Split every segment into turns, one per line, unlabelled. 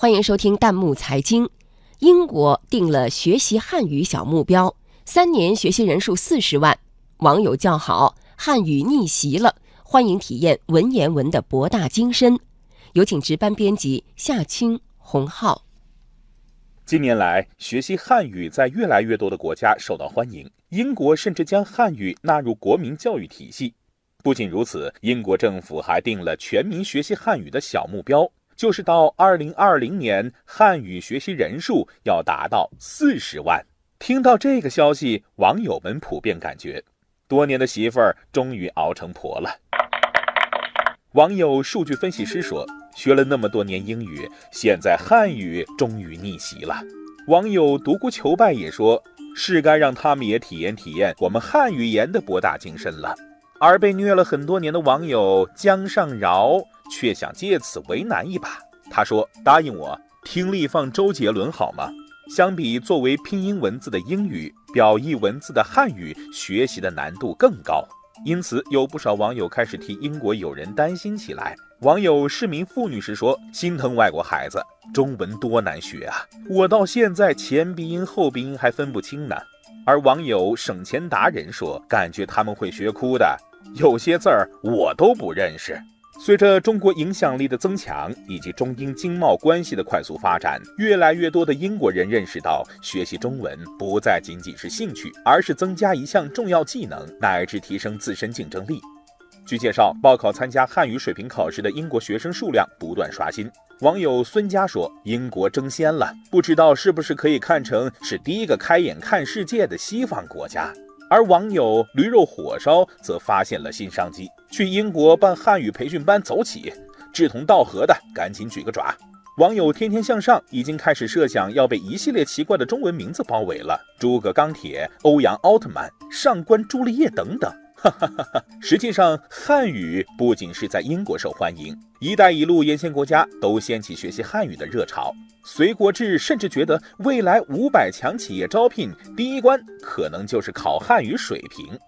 欢迎收听弹幕财经。英国定了学习汉语小目标，三年学习人数四十万。网友叫好，汉语逆袭了，欢迎体验文言文的博大精深。有请值班编辑夏青、洪浩。
近年来，学习汉语在越来越多的国家受到欢迎，英国甚至将汉语纳入国民教育体系。不仅如此，英国政府还定了全民学习汉语的小目标。就是到二零二零年，汉语学习人数要达到四十万。听到这个消息，网友们普遍感觉，多年的媳妇儿终于熬成婆了。网友数据分析师说：“学了那么多年英语，现在汉语终于逆袭了。”网友独孤求败也说：“是该让他们也体验体验我们汉语言的博大精深了。”而被虐了很多年的网友江上饶。却想借此为难一把。他说：“答应我，听力放周杰伦好吗？”相比作为拼音文字的英语，表意文字的汉语学习的难度更高。因此，有不少网友开始替英国友人担心起来。网友市民傅女士说：“心疼外国孩子，中文多难学啊！我到现在前鼻音后鼻音还分不清呢。”而网友省钱达人说：“感觉他们会学哭的，有些字儿我都不认识。”随着中国影响力的增强以及中英经贸关系的快速发展，越来越多的英国人认识到，学习中文不再仅仅是兴趣，而是增加一项重要技能，乃至提升自身竞争力。据介绍，报考参加汉语水平考试的英国学生数量不断刷新。网友孙佳说：“英国争先了，不知道是不是可以看成是第一个开眼看世界的西方国家。”而网友驴肉火烧则发现了新商机，去英国办汉语培训班走起，志同道合的赶紧举个爪。网友天天向上已经开始设想要被一系列奇怪的中文名字包围了，诸葛钢铁、欧阳奥特曼、上官朱丽叶等等。哈哈哈实际上，汉语不仅是在英国受欢迎，“一带一路”沿线国家都掀起学习汉语的热潮。隋国志甚至觉得，未来五百强企业招聘第一关可能就是考汉语水平。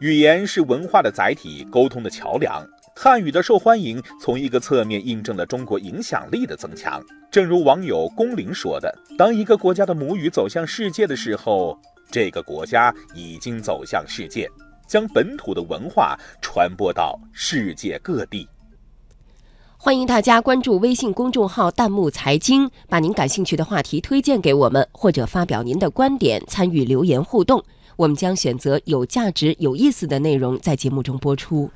语言是文化的载体，沟通的桥梁。汉语的受欢迎，从一个侧面印证了中国影响力的增强。正如网友龚林说的：“当一个国家的母语走向世界的时候。”这个国家已经走向世界，将本土的文化传播到世界各地。
欢迎大家关注微信公众号“弹幕财经”，把您感兴趣的话题推荐给我们，或者发表您的观点，参与留言互动。我们将选择有价值、有意思的内容在节目中播出。